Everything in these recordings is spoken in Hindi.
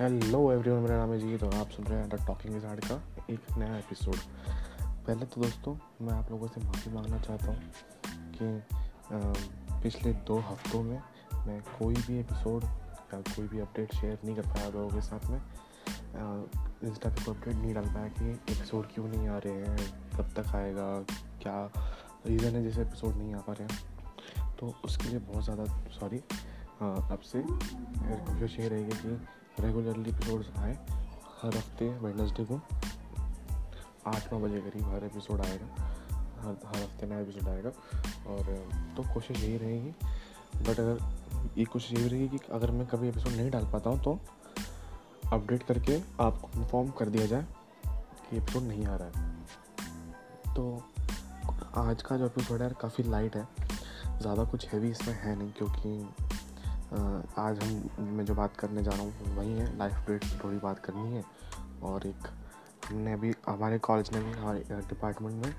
हेलो एवरीवन मेरा नाम है जी तो आप सुन रहे हैं द टॉकिंग हार्ड का एक नया एपिसोड पहले तो दोस्तों, मैं आप लोगों से माफ़ी मांगना चाहता हूँ कि पिछले दो हफ्तों में मैं कोई भी एपिसोड या कोई भी अपडेट शेयर नहीं कर पाया लोगों के साथ में। इंस्टा पे अपडेट नहीं डाल पाया कि एपिसोड क्यों नहीं आ रहे हैं, कब तक आएगा, क्या रीज़न है जिस एपिसोड नहीं आ पा रहे हैं। तो उसके लिए बहुत ज़्यादा सॉरी आपसे कोशिश ये रहेगी कि रेगुलरली एपिसोड्स आए, हर हफ़्ते वेडनेसडे को आठ नौ बजे करीब हर एपिसोड आएगा। हर हर हफ़्ते नया एपिसोड आएगा। और तो कोशिश यही रहेगी। बट अगर, ये कोशिश यही रहेगी कि अगर मैं कभी एपिसोड नहीं डाल पाता हूँ तो अपडेट करके आपको इन्फॉर्म कर दिया जाए कि एपिसोड नहीं आ रहा है। तो आज का जो एपिसोड है, काफ़ी लाइट है। ज़्यादा कुछ हैवी इसमें है नहीं, क्योंकि आज हम, मैं जो बात करने जा रहा हूँ वही है। लाइफ अपडेट थोड़ी बात करनी है। और एक, हमने अभी, हमारे कॉलेज में भी, हमारे डिपार्टमेंट में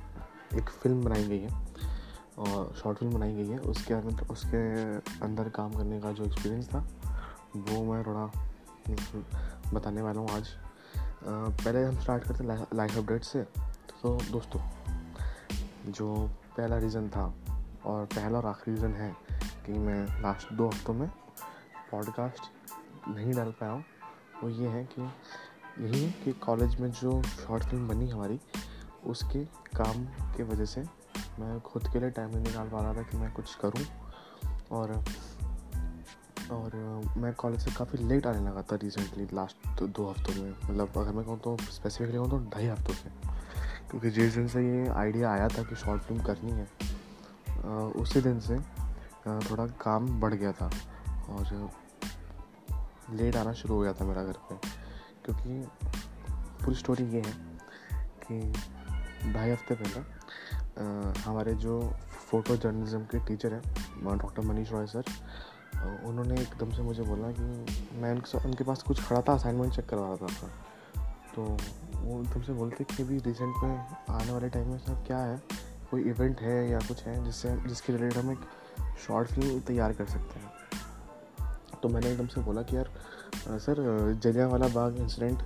एक फ़िल्म बनाई गई है। और शॉर्ट फ़िल्म बनाई गई है। उसके अंदर उसके अंदर काम करने का जो एक्सपीरियंस था, वो मैं थोड़ा बताने वाला हूँ आज। पहले हम स्टार्ट करते हैं लाइफ अपडेट से। तो दोस्तों, जो पहला रीज़न था, और पहला और आखिरी रीज़न है कि मैं लास्ट दो हफ्तों में पॉडकास्ट नहीं डाल पाया हूँ। वो ये है कि यही है कि कॉलेज में जो शॉर्ट फ़िल्म बनी हमारी उसके काम के वजह से मैं खुद के लिए टाइम नहीं निकाल पा रहा था कि मैं कुछ करूँ। और और मैं कॉलेज से काफ़ी लेट आने लगा था रिसेंटली लास्ट दो, हफ्तों में। मतलब अगर मैं कहूँ तो स्पेसिफिकली कहूँ तो ढाई हफ्तों से। क्योंकि जिस दिन से ये आइडिया आया था कि शॉर्ट फ़िल्म करनी है उसी दिन से थोड़ा काम बढ़ गया था। और लेट आना शुरू हो गया था मेरा घर पे, क्योंकि पूरी स्टोरी ये है कि ढाई हफ़्ते पहले हमारे जो फ़ोटो जर्नलिज्म के टीचर हैं डॉक्टर मनीष रॉय सर उन्होंने एकदम से मुझे बोला कि मैं उनके उनके पास कुछ खड़ा था असाइनमेंट चेक करवा रहा था। तो वो एकदम से बोलते कि अभी रिसेंट में आने वाले टाइम में सर क्या है, कोई इवेंट है या कुछ है जिससे, जिसके रिलेटेड हम एक शॉर्ट फ़िल्म तैयार कर सकते हैं। तो मैंने एकदम से बोला कि यार sir Jallianwala Bagh incident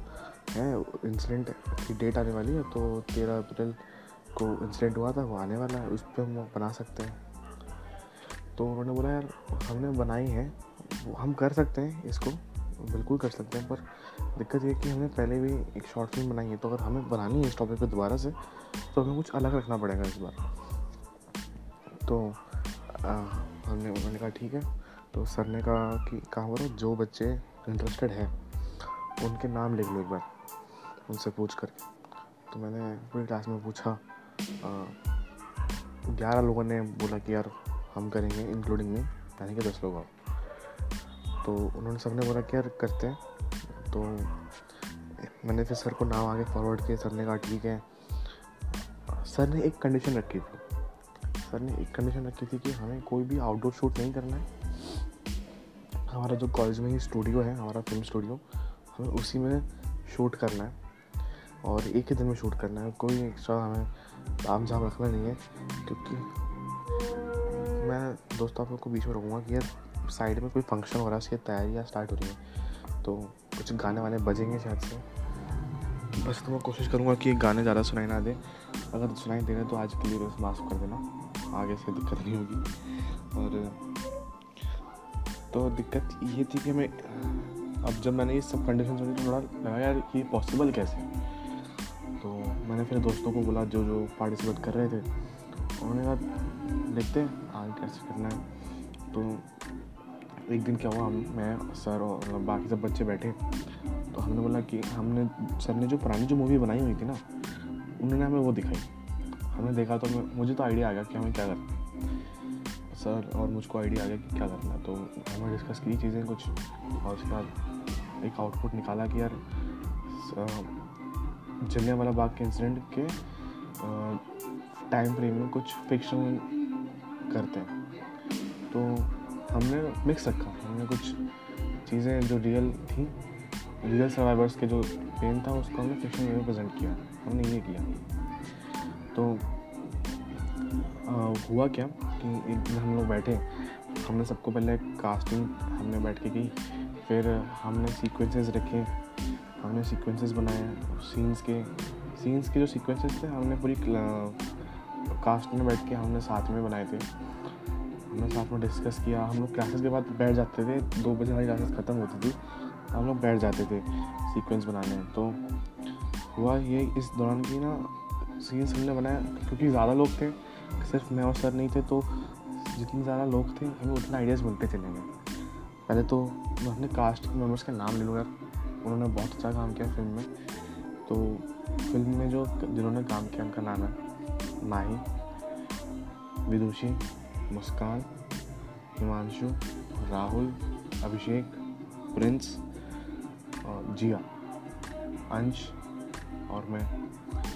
है इंसिडेंट की डेट आने वाली है तो तेरह अप्रैल को इंसिडेंट हुआ था वो आने वाला है उस पर हम बना सकते हैं। तो उन्होंने बोला यार हमने बनाई है हम कर सकते हैं इसको बिल्कुल कर सकते हैं पर दिक्कत ये कि हमने पहले भी एक शॉर्ट फ़िल्म बनाई है तो अगर हमें बनानी है इस टॉपिक पे दोबारा से तो हमें कुछ अलग रखना पड़ेगा इस बार। तो आ, हमने उन्होंने कहा ठीक है। तो सर ने कहा कि, कहा बोलो जो बच्चे इंटरेस्टेड हैं, उनके नाम लिख लो एक बार, उनसे पूछ कर तो मैंने पूरी क्लास में पूछा ग्यारह लोगों ने बोला कि यार, हम करेंगे इंक्लूडिंग में यानी कि दस लोग और। तो उन्होंने सबने बोला कि यार, करते हैं। तो मैंने फिर सर को नाम आगे फॉरवर्ड किया, सर ने कहा, ठीक है। सर ने एक कंडीशन रखी थी। सर ने एक कंडीशन रखी थी कि हमें कोई भी आउटडोर शूट नहीं करना है। हमारा जो कॉलेज में ही स्टूडियो है, हमारा फ़िल्म स्टूडियो हमें उसी में शूट करना है और एक ही दिन में शूट करना है। कोई एक्स्ट्रा हमें आम झाम रखना नहीं है, क्योंकि मैं दोस्तों आप लोग को बीच में रोकूँगा कि यार साइड में कोई फ़ंक्शन हो रहा है, उसकी तैयारियाँ स्टार्ट हो रही हैं तो कुछ गाने वाने बजेंगे शायद से। बस तो मैं कोशिश करूँगा कि गाने ज़्यादा सुनाई ना दे। अगर सुनाई दे रहे तो आज के लिए बस माफ़ कर देना, आगे से दिक्कत नहीं होगी। और तो दिक्कत ये थी कि मैं, अब जब मैंने ये सब कंडीशन सुनी तो थोड़ा लगा यार ये पॉसिबल कैसे? तो मैंने फिर दोस्तों को बोला, जो जो पार्टिसिपेट कर रहे थे उन्होंने कहा, देखते हैं आगे कैसे करना है। तो एक दिन क्या हुआ, हम, मैं, सर और मतलब बाकी सब बच्चे बैठे। तो हमने बोला कि, हमने, सर ने जो पुरानी जो मूवी बनाई हुई थी ना, उन्होंने हमें वो दिखाई। हमने देखा तो मुझे तो आइडिया आ गया कि हमें क्या करना है। सर और मुझको आइडिया आ गया कि क्या करना है। तो हमने डिस्कस की चीज़ें कुछ और उसके बाद एक आउटपुट निकाला कि यार जलिया वाला बाग के इंसिडेंट के टाइम फ्रेम में कुछ फिक्शन करते हैं। तो हमने मिक्स रखा। हमने कुछ चीज़ें जो रियल थी रियल सर्वाइवर्स के जो पेन था उसको हमने फिक्शन में प्रेजेंट किया। हमने ये किया। तो आ, हुआ क्या? एक दिन हम लोग बैठे, हमने सबको पहले कास्टिंग हमने बैठ के की, फिर हमने सीक्वेंसेस रखे, हमने सीक्वेंसेस बनाए सीन्स के सीन्स के जो सीक्वेंसेस थे, हमने पूरी कास्ट में बैठ के हमने साथ में बनाए थे। हमने साथ में डिस्कस किया, हम लोग क्लासेस के बाद बैठ जाते थे, दो बजे हमारी क्लासेस ख़त्म होती थी हम लोग बैठ जाते थे सीक्वेंस बनाने। तो हुआ ये इस दौरान की ना सीन्स हमने बनाया क्योंकि ज़्यादा लोग थे सिर्फ़ मैं और सर नहीं थे तो जितने ज़्यादा लोग थे हमें उतना आइडियाज़ मिलते चले गए। पहले तो मैं अपने कास्ट के मेंबर्स का नाम ले लूँगा उन्होंने बहुत अच्छा काम किया फ़िल्म में। तो फ़िल्म में जो जिन्होंने काम किया, उनका नाम है माही, विदुषी, मुस्कान, हिमांशु, राहुल, अभिषेक, प्रिंस और जिया, अंश और मैं।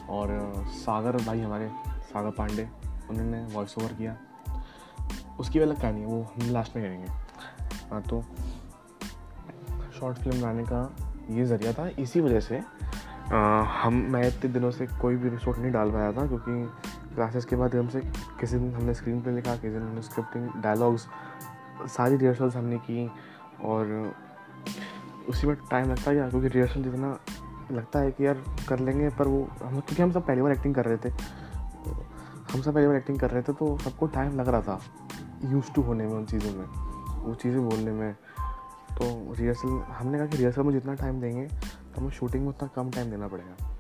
और सागर भाई हमारे, सागर पांडे। उन्होंने वॉइस ओवर किया। उसकी अलग कहानी है वो हम लास्ट में करेंगे। हाँ तो शॉर्ट फ़िल्म बनाने का ये ज़रिया था। इसी वजह से आ, हम मैं इतने दिनों से कोई भी एपिसोड नहीं डाल पाया था क्योंकि क्लासेस के बाद हमसे किसी दिन हमने स्क्रीन पे लिखा किसी दिन हमने स्क्रिप्टिंग डायलॉग्स सारी रिहर्सल्स हमने की और उसी में टाइम लगता है क्योंकि रिहर्सल जितना लगता है कि यार कर लेंगे पर वो हम क्योंकि हम सब पहली बार एक्टिंग कर रहे थे। हम सब बार एक्टिंग कर रहे थे तो सबको टाइम लग रहा था यूज़ टू होने में उन चीज़ों में, वो चीज़ें बोलने में। तो रिहर्सल हमने कहा कि रिहर्सल में जितना टाइम देंगे तो हमें शूटिंग में उतना कम टाइम देना पड़ेगा।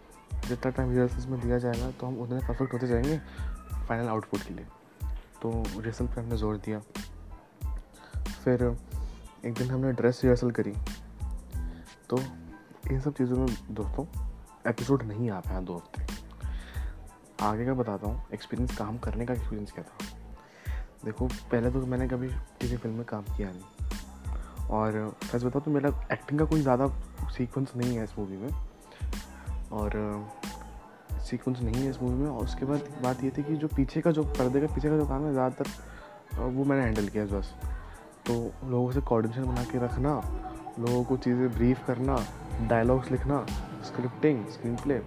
जितना टाइम रिहर्सल में दिया जाएगा तो हम उतने परफेक्ट होते जाएँगे फाइनल आउटपुट के लिए। तो रिहर्सल पर हमने ज़ोर दिया। फिर एक दिन हमने ड्रेस रिहर्सल करी। तो इन सब चीज़ों में दोस्तों एपिसोड नहीं आ पाया दो हफ़्ते। आगे का बताता हूँ एक्सपीरियंस काम करने का एक्सपीरियंस क्या था। देखो, पहले तो मैंने कभी किसी फ़िल्म में काम किया नहीं। और सच बताओ तो मेरा एक्टिंग का कोई ज़्यादा सीक्वेंस नहीं है इस मूवी में। और सीक्वेंस नहीं है इस मूवी में। और उसके बाद बात ये थी कि जो पीछे का जो पर्दे का, पीछे का जो काम है, ज़्यादातर वो मैंने हैंडल किया बस। तो लोगों से कोऑर्डिनेशन बना के रखना, लोगों को चीज़ें ब्रीफ करना डायलॉग्स लिखना स्क्रिप्टिंग स्क्रीन प्ले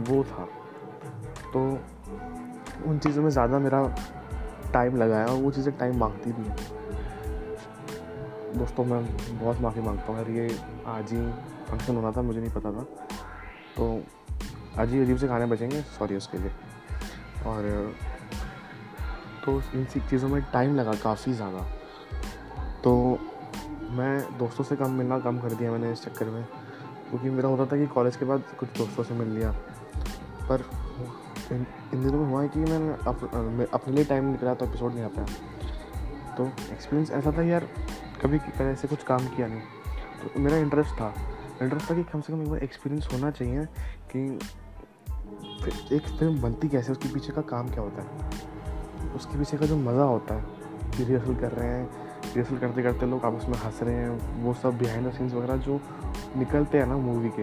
वो था। तो उन चीज़ों में ज़्यादा मेरा टाइम लगाया और वो चीज़ें टाइम मांगती भी हैं। दोस्तों, मैं बहुत माफ़ी माँगता हूँ। यार, ये आज ही फ़ंक्शन होना था, मुझे नहीं पता था। तो आज ही अजीब से खाने बचेंगे सॉरी उसके लिए। और तो इन चीज़ों में टाइम लगा काफ़ी ज़्यादा। तो मैं दोस्तों से कम मिलना कम कर दिया मैंने इस चक्कर में, क्योंकि मेरा होता था कि कॉलेज के बाद कुछ दोस्तों से मिल लिया। पर इन, दिनों में हुआ है कि मैंने अप, अपने लिए टाइम निकला तो एपिसोड नहीं आ पाया। तो एक्सपीरियंस ऐसा था यार कभी ऐसे कुछ काम किया नहीं। तो मेरा इंटरेस्ट था। इंटरेस्ट था कि कम से कम एक बार एक्सपीरियंस होना चाहिए कि एक फ़िल्म बनती कैसे उसके पीछे का काम क्या होता है। उसके पीछे का जो मज़ा होता है कि रिहर्सल कर रहे हैं रिहर्सल करते करते लोग आपस में हंस रहे हैं वो सब बिहाइंड द सीन्स वगैरह जो निकलते हैं ना मूवी के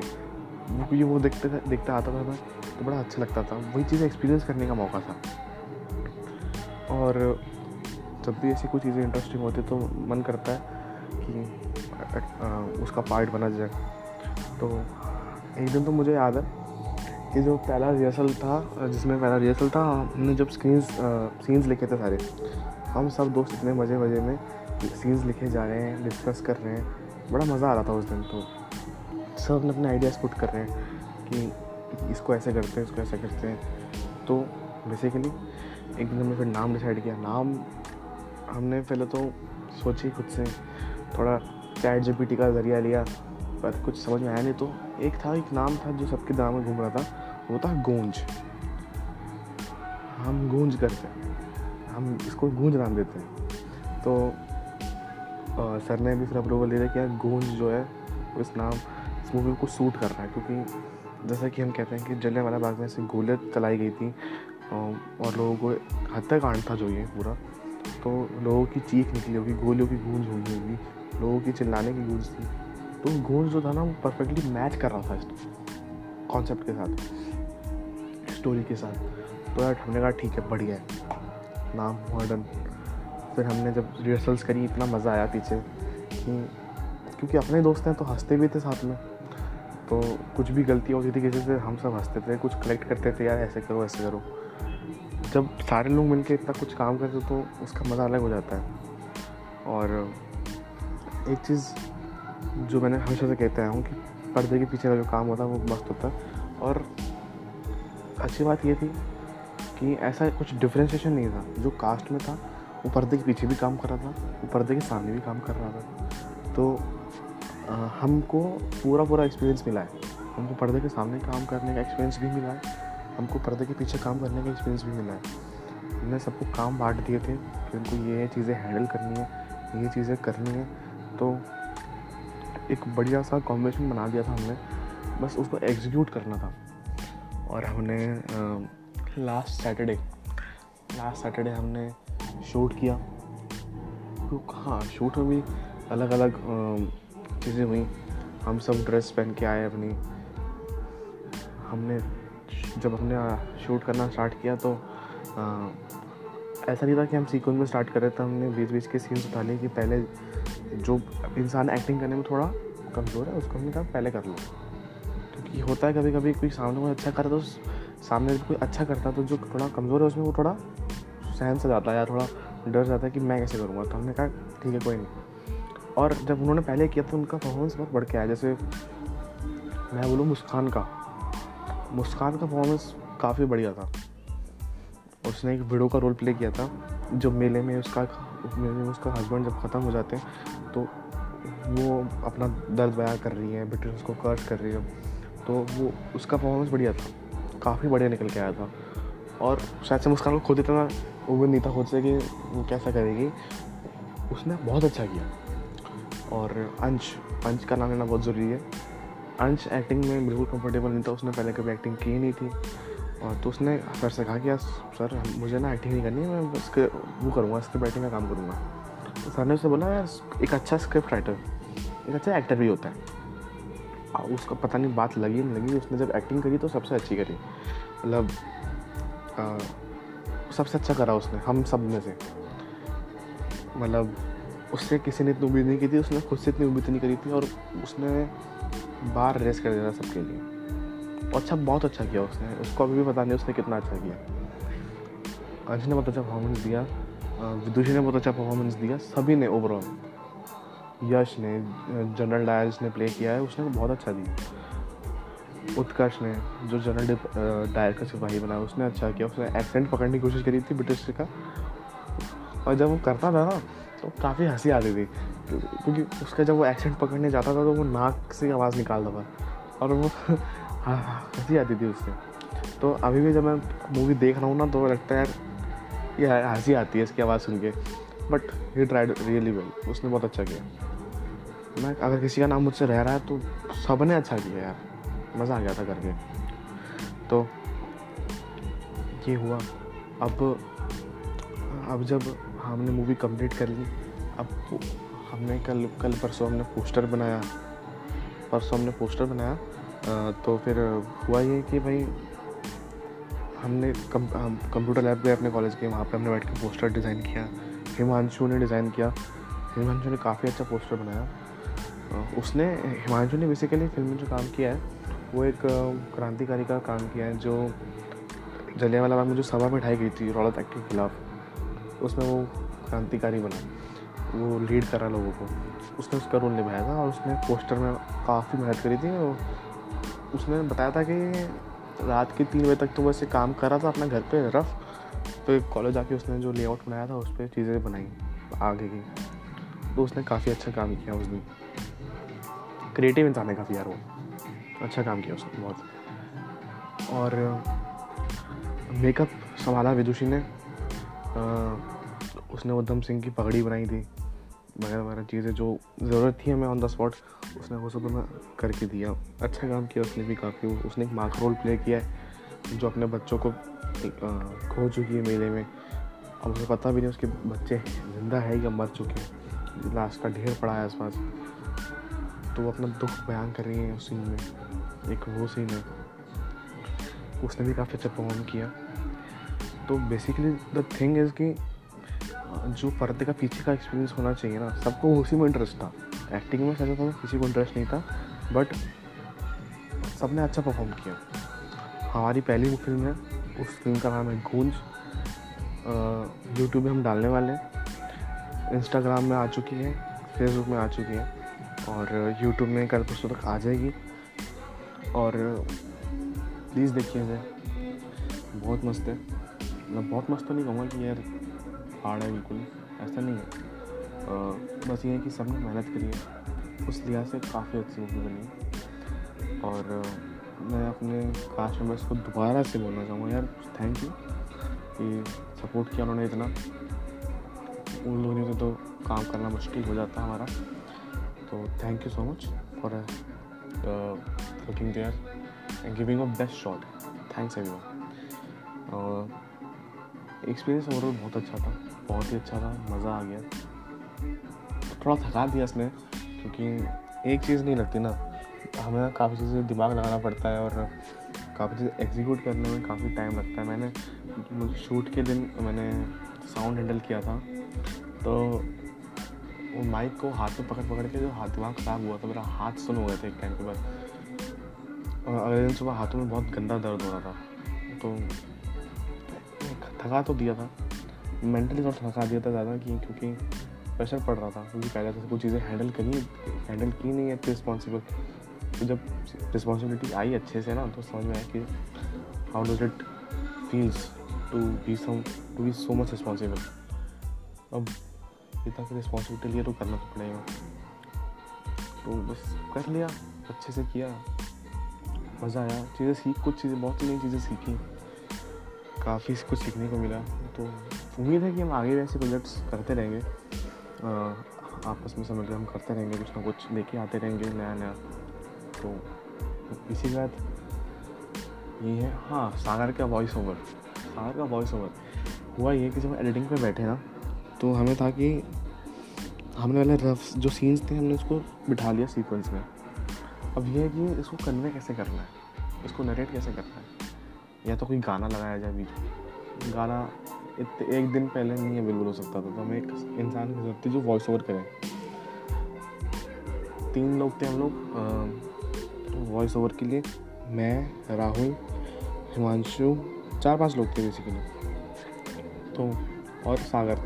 ये वो देखते देखता आता था मैं तो बड़ा अच्छा लगता था। वही चीज़ें एक्सपीरियंस करने का मौका था। और जब भी ऐसी कोई चीज़ें इंटरेस्टिंग होती तो मन करता है कि उसका पार्ट बना जाए। तो एक दिन तो मुझे याद है कि जो पहला रिहर्सल था, जिसमें पहला रिहर्सल था, हमने जब स्क्रीन्स सीन्स लिखे थे सारे, हम सब दोस्त इतने मज़े मज़े में सीन्स लिखे जा रहे हैं डिस्कस कर रहे हैं। बड़ा मज़ा आ रहा था उस दिन तो। सब अपने अपने आइडियाज़ पुट कर रहे हैं कि इसको ऐसे करते हैं इसको ऐसे करते हैं। तो बेसिकली एक दिन हमने फिर नाम डिसाइड किया। नाम हमने पहले तो सोची खुद से थोड़ा चैट जी का ज़रिया लिया पर कुछ समझ में आया नहीं। तो एक था एक नाम था जो सबके दिमाग में घूम रहा था वो था गूंज। हम गूंज करते हैं। हम इसको गूंज नाम देते हैं। तो आ, सर ने भी फिर अप्रूवल दे दिया कि यार गूंज जो है उस नाम इस मूवी को सूट कर रहा है, क्योंकि जैसा कि हम कहते हैं कि जलने वाला बाग में से गोलियाँ चलाई गई थी और लोगों को हत्याकांड था जो ये पूरा। तो लोगों की चीख निकली होगी, गोलियों की गूंज हुई होगी, लोगों की चिल्लाने की गूंज थी। तो गूंज जो था ना, वो परफेक्टली मैच कर रहा था इस कॉन्सेप्ट के साथ स्टोरी के साथ। तो यार, हमने कहा, ठीक है, बढ़िया है। नाम मॉडर्न फिर हमने जब रिहर्सल्स करी, इतना मज़ा आया पीछे कि, क्योंकि अपने दोस्त हैं तो हँसते भी थे साथ में। तो कुछ भी गलती होती थी, किसी से हम सब हँसते थे, कुछ कलेक्ट करते थे, यार, ऐसे करो ऐसे करो। जब सारे लोग मिलके इतना कुछ काम करते तो उसका मज़ा अलग हो जाता है। और एक चीज़ जो मैंने हमेशा से कहते हूँ कि पर्दे के पीछे का जो काम होता है, वो मस्त होता है। और अच्छी बात ये थी कि ऐसा कुछ डिफ्रेंशिएशन नहीं था। जो कास्ट में था, वो पर्दे के पीछे भी काम कर रहा था, वो पर्दे के सामने भी काम कर रहा था। तो हमको पूरा पूरा एक्सपीरियंस मिला है। हमको पर्दे के सामने काम करने का एक्सपीरियंस भी मिला है। हमको पर्दे के पीछे काम करने का एक्सपीरियंस भी मिला है। हमने सबको काम बांट दिए थे कि उनको ये चीज़ें हैंडल करनी है, ये चीज़ें करनी है। तो एक बढ़िया सा कॉम्बिनेशन बना दिया था हमने। बस उसको एग्जीक्यूट करना था। और हमने लास्ट सैटरडे लास्ट सैटरडे हमने शूट किया। तो हाँ शूट में भी अलग अलग चीज़ें हुई। हम सब ड्रेस पहन के आए अपनी। हमने जब हमने शूट करना स्टार्ट किया तो आ, ऐसा नहीं था कि हम सीक्वेंस में स्टार्ट कर रहे थे। हमने बीच बीच के सीन्स उठा लिए कि पहले जो इंसान एक्टिंग करने में थोड़ा कमज़ोर है उसको हमने कहा पहले कर लो। क्योंकि होता है कभी कभी कोई सामने कोई अच्छा करे तो सामने कोई अच्छा करता तो जो थोड़ा कमज़ोर है उसमें वो थोड़ा सहन से जाता है या थोड़ा डर जाता है कि मैं कैसे करूँगा। तो हमने कहा ठीक है कोई नहीं। और जब उन्होंने पहले किया तो उनका परफॉर्मेंस बहुत बढ़ के आया। जैसे मैं बोलूँ मुस्कान का। मुस्कान का परफॉर्मेंस काफ़ी बढ़िया था। उसने एक वीडियो का रोल प्ले किया था जो मेले में उसका मेले में उसका हस्बैंड जब ख़त्म हो जाते हैं तो वो अपना दर्द बयां कर रही है ब्रिटिश उसको कर्ज कर रही है। तो वो उसका परफॉर्मेंस बढ़िया था। काफ़ी बढ़िया निकल के आया था। और शायद से मुस्कान को खुद इतना उम्मीद नहीं था खुद से कि वो कैसा करेगी। उसने बहुत अच्छा किया। और अंश अंश का नाम लेना बहुत ज़रूरी है। अंश एक्टिंग में बिल्कुल कंफर्टेबल नहीं था, उसने पहले कभी एक्टिंग की नहीं थी। और तो उसने सर से कहा कि, यार, सर, मुझे ना एक्टिंग नहीं करनी है, मैं उसके वो करूँगा स्क्रिप्ट राइटिंग का काम करूँगा। तो सर ने उससे बोला, यार, एक अच्छा स्क्रिप्ट राइटर एक अच्छा एक्टर भी होता है। उसका पता नहीं, बात लगी नहीं लगी। उसने जब एक्टिंग करी तो सबसे अच्छी करी। मतलब सबसे अच्छा करा उसने, हम सब में से। मतलब उससे किसी ने इतनी उम्मीद नहीं की थी, उसने खुद से इतनी उम्मीद नहीं करी थी और उसने बार रेस कर दिया सबके लिए। अच्छा बहुत अच्छा किया उसने। उसको अभी भी पता नहीं उसने कितना अच्छा किया। अंश ने बहुत अच्छा परफॉर्मेंस दिया विदुषी ने बहुत अच्छा परफॉर्मेंस दिया, सभी ने ओवरऑल यश ने जनरल डायर ने प्ले किया है, उसने बहुत अच्छा दिया। उत्कर्ष ने, जो जनरल डायर का सिपाही बना, उसने अच्छा किया। उसने एक्सेंट पकड़ने की कोशिश करी थी ब्रिटिश का। और जब वो करता था ना तो काफ़ी हँसी आती थी। क्योंकि उसका जब वो एक्सेंट पकड़ने जाता था तो वो नाक से आवाज़ निकालता था। और वो हाँ हँसी आती थी उससे। तो अभी भी जब मैं मूवी देख रहा हूँ ना तो लगता है ये हँसी आती है इसकी आवाज़ सुन के। But he tried really well उसने बहुत अच्छा किया। मैं, अगर किसी का नाम मुझसे रह रहा है तो सबने अच्छा किया यार। मज़ा आ गया था करके। तो ये हुआ। अब अब जब हमने मूवी कंप्लीट कर ली। अब हमने कल कल परसों हमने पोस्टर बनाया। परसों हमने पोस्टर बनाया। तो फिर हुआ ये कि भाई, हमने कम कंप्यूटर लैब गए अपने कॉलेज के, वहाँ पे हमने बैठ के पोस्टर डिज़ाइन किया। हिमांशु ने डिज़ाइन किया। हिमांशु ने काफ़ी अच्छा पोस्टर बनाया। उसने, हिमांशु ने बेसिकली फ़िल्म में जो काम किया है, वो एक क्रांतिकारी का काम किया है, जो जलियावाला बाग में जो सभा बैठाई गई थी, रौलत एक्ट के खिलाफ। उसमें वो क्रांतिकारी बना। वो लीड करा लोगों को। उसने उसका रोल निभाया था और उसने पोस्टर में काफ़ी मेहनत करी थी और उसने बताया था कि रात के तीन बजे तक तो वैसे काम कर रहा था अपने घर पे, रफ। तो कॉलेज आके उसने जो लेआउट बनाया था, उस पर चीज़ें बनाई आगे की। तो उसने काफ़ी अच्छा काम किया उस दिन। क्रिएटिव इंसान है काफ़ी यार वो। अच्छा काम किया उसने, बहुत। और मेकअप संभाला विदुषी ने। उसने उधम सिंह की पगड़ी बनाई थी। वगैरह वगैरह चीज़ें जो ज़रूरत थी हमें ऑन द स्पॉट उसने वो सब हमें करके दिया। अच्छा काम किया उसने भी काफ़ी। उसने एक मार्क रोल प्ले किया है, जो अपने बच्चों को खो चुकी है मेले में। अब उसे पता भी नहीं उसके बच्चे ज़िंदा है या मर चुके हैं। लाश का ढेर पड़ा है आसपास तो वो अपना दुख बयान कर रही है उस सीन में। एक वो सीन है। उसने भी काफ़ी अच्छा परफॉर्म किया। तो बेसिकली द थिंग इज़ कि जो पर्दे का पीछे का एक्सपीरियंस होना चाहिए ना, सबको उसी में इंटरेस्ट था। एक्टिंग में सच तो किसी को इंटरेस्ट नहीं था बट सबने अच्छा परफॉर्म किया। हमारी पहली फ़िल्म है, उस फ़िल्म का नाम है गूंज यूट्यूब में हम डालने वाले हैं। इंस्टाग्राम में आ चुकी है फेसबुक में आ चुकी है, और यूट्यूब में कल परसों तक आ जाएगी। और प्लीज़ देखिए इसे। बहुत मस्त है। मतलब बहुत मस्त तो नहीं कहूँगा कि यार हार्ड है बिल्कुल, ऐसा नहीं है। बस ये है कि सबने मेहनत करी है। उस लिहाज से काफ़ी अच्छी मूवी बनी है। और मैं अपने कास्ट मेंबर्स को दोबारा से बोलना चाहूँगा, यार थैंक यू कि सपोर्ट किया उन्होंने इतना। उन लोगों से तो काम करना मुश्किल हो जाता हमारा। तो thank you so much for looking there and giving a best shot thanks everyone experience overall बहुत अच्छा था, बहुत ही अच्छा था, मज़ा आ गया। थोड़ा थका दिया इसने, क्योंकि एक चीज़ नहीं लगती ना, हमें काफ़ी चीज़ें दिमाग लगाना पड़ता है और काफ़ी चीज़ एग्जीक्यूट करने में काफ़ी टाइम लगता है। मैंने शूट के दिन मैंने साउंड हैंडल किया था तो वो माइक को हाथ में पकड़ पकड़ के जो हाथ दिमाग ख़राब हुआ था, मेरा हाथ सुन हो गया था एक टाइम के बाद। और अगले दिन सुबह हाथों में बहुत गंदा दर्द हो रहा था तो थका तो दिया था। मेंटली थोड़ा थका दिया था ज़्यादा कि क्योंकि प्रेशर पड़ रहा था। क्योंकि पहले से कुछ चीज़ें हैंडल करी हैंडल की नहीं है रिस्पॉन्सिबल तो जब रिस्पॉन्सिबिलिटी आई अच्छे से ना तो समझ में आया कि how does it feels to be some to be so much responsible अब इतना की रिस्पॉन्सिबिलिटी लिया तो करना तो पड़ेगा। तो बस कर लिया, अच्छे से किया। मज़ा आया। चीज़ें सीख, कुछ चीज़ें, बहुत सी नई चीज़ें सीखी। काफ़ी कुछ सीखने को मिला। तो उम्मीद है कि हम आगे भी ऐसे प्रोजेक्ट्स करते रहेंगे। आपस में समझ हम करते रहेंगे, कुछ ना कुछ लेके आते रहेंगे नया नया। तो इसी के बाद ये है हाँ सागर का वॉइस ओवर सागर का वॉइस ओवर हुआ ये कि जब एडिटिंग पे बैठे ना तो हमें था कि हमने वाले रफ जो सीन्स थे, हमने उसको बिठा लिया सीक्वेंस में। अब ये है कि इसको कन्वे कैसे करना है? इसको नरेट कैसे करना है? या तो कोई गाना लगाया जाए बीच गाना एक दिन पहले नहीं अवेलेबल हो सकता था। तो हमें एक इंसान की ज़रूरत थी जो वॉइस ओवर करें। तीन लोग थे हम लोग वॉइस ओवर के लिए। मैं राहुल हिमांशु चार पाँच लोग थे बेसिकली तो और सागर।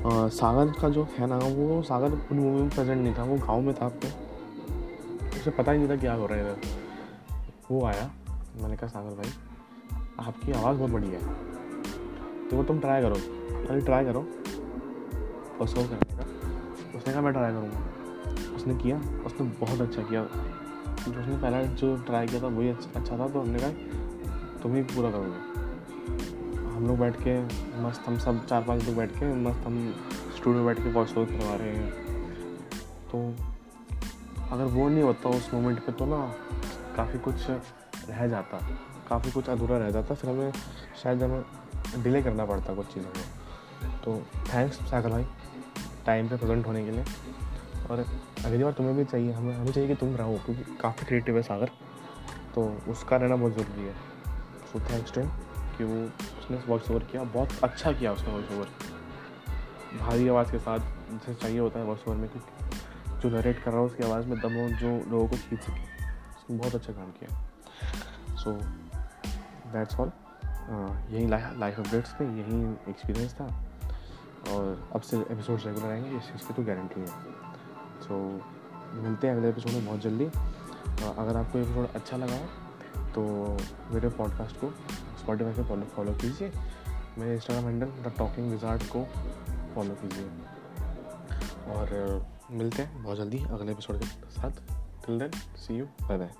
आ, सागर का जो है ना वो सागर पूरी मूवी में प्रेजेंट नहीं था वो गाँव में था आपको उसे पता ही नहीं था क्या हो रहा है इधर। वो आया। मैंने कहा, सागर भाई, आपकी आवाज़ बहुत बढ़िया है। तो वो तुम ट्राई करो। खाली ट्राई करो। कॉल करने का उसने कहा, मैं ट्राई करूँगा। उसने किया। उसने बहुत अच्छा किया। जो उसने पहला जो ट्राई किया था, वही अच्छा अच्छा था। तो हमने कहा, तुम ही पूरा करोगे। हम लोग बैठ के मस्त, हम सब चार पाँच लोग बैठ के मस्त, हम स्टूडियो बैठ के वॉइस ओवर करवा रहे हैं। तो अगर वो नहीं होता उस मोमेंट पे तो ना काफ़ी कुछ रह जाता। काफ़ी कुछ अधूरा रह जाता, फिर हमें शायद हमें डिले करना पड़ता कुछ चीज़ों में तो थैंक्स सागर भाई टाइम पे प्रेजेंट होने के लिए। और अगली बार तुम्हें भी चाहिए, हमें हमें चाहिए कि तुम रहो, क्योंकि काफ़ी क्रिएटिव है सागर। तो उसका रहना बहुत ज़रूरी है। सो थैंक्स टू कि वो उसने वॉइस ओवर किया, बहुत अच्छा किया उसने वॉइस ओवर भारी आवाज़ के साथ जैसे चाहिए होता है वॉइस ओवर में, क्योंकि जो नरेट कर रहा है उसकी आवाज़ में दम हो जो लोगों को खींच सके। उसने बहुत अच्छा काम किया। सो दैट्स ऑल यही लाइफ अपडेट्स थे यही एक्सपीरियंस था। और अब से एपिसोड रेगुलर आएँगे इस चीज़ की तो गारंटी है। सो so, मिलते हैं अगले एपिसोड में बहुत जल्दी। Uh, अगर आपको एपिसोड अच्छा लगा हो तो मेरे पॉडकास्ट को स्पॉटीफाई पे फॉलो फॉलो कीजिए। मेरे Instagram handle the talking wizard को फॉलो कीजिए। और uh, मिलते हैं बहुत जल्दी अगले एपिसोड के साथ। Till then see you bye bye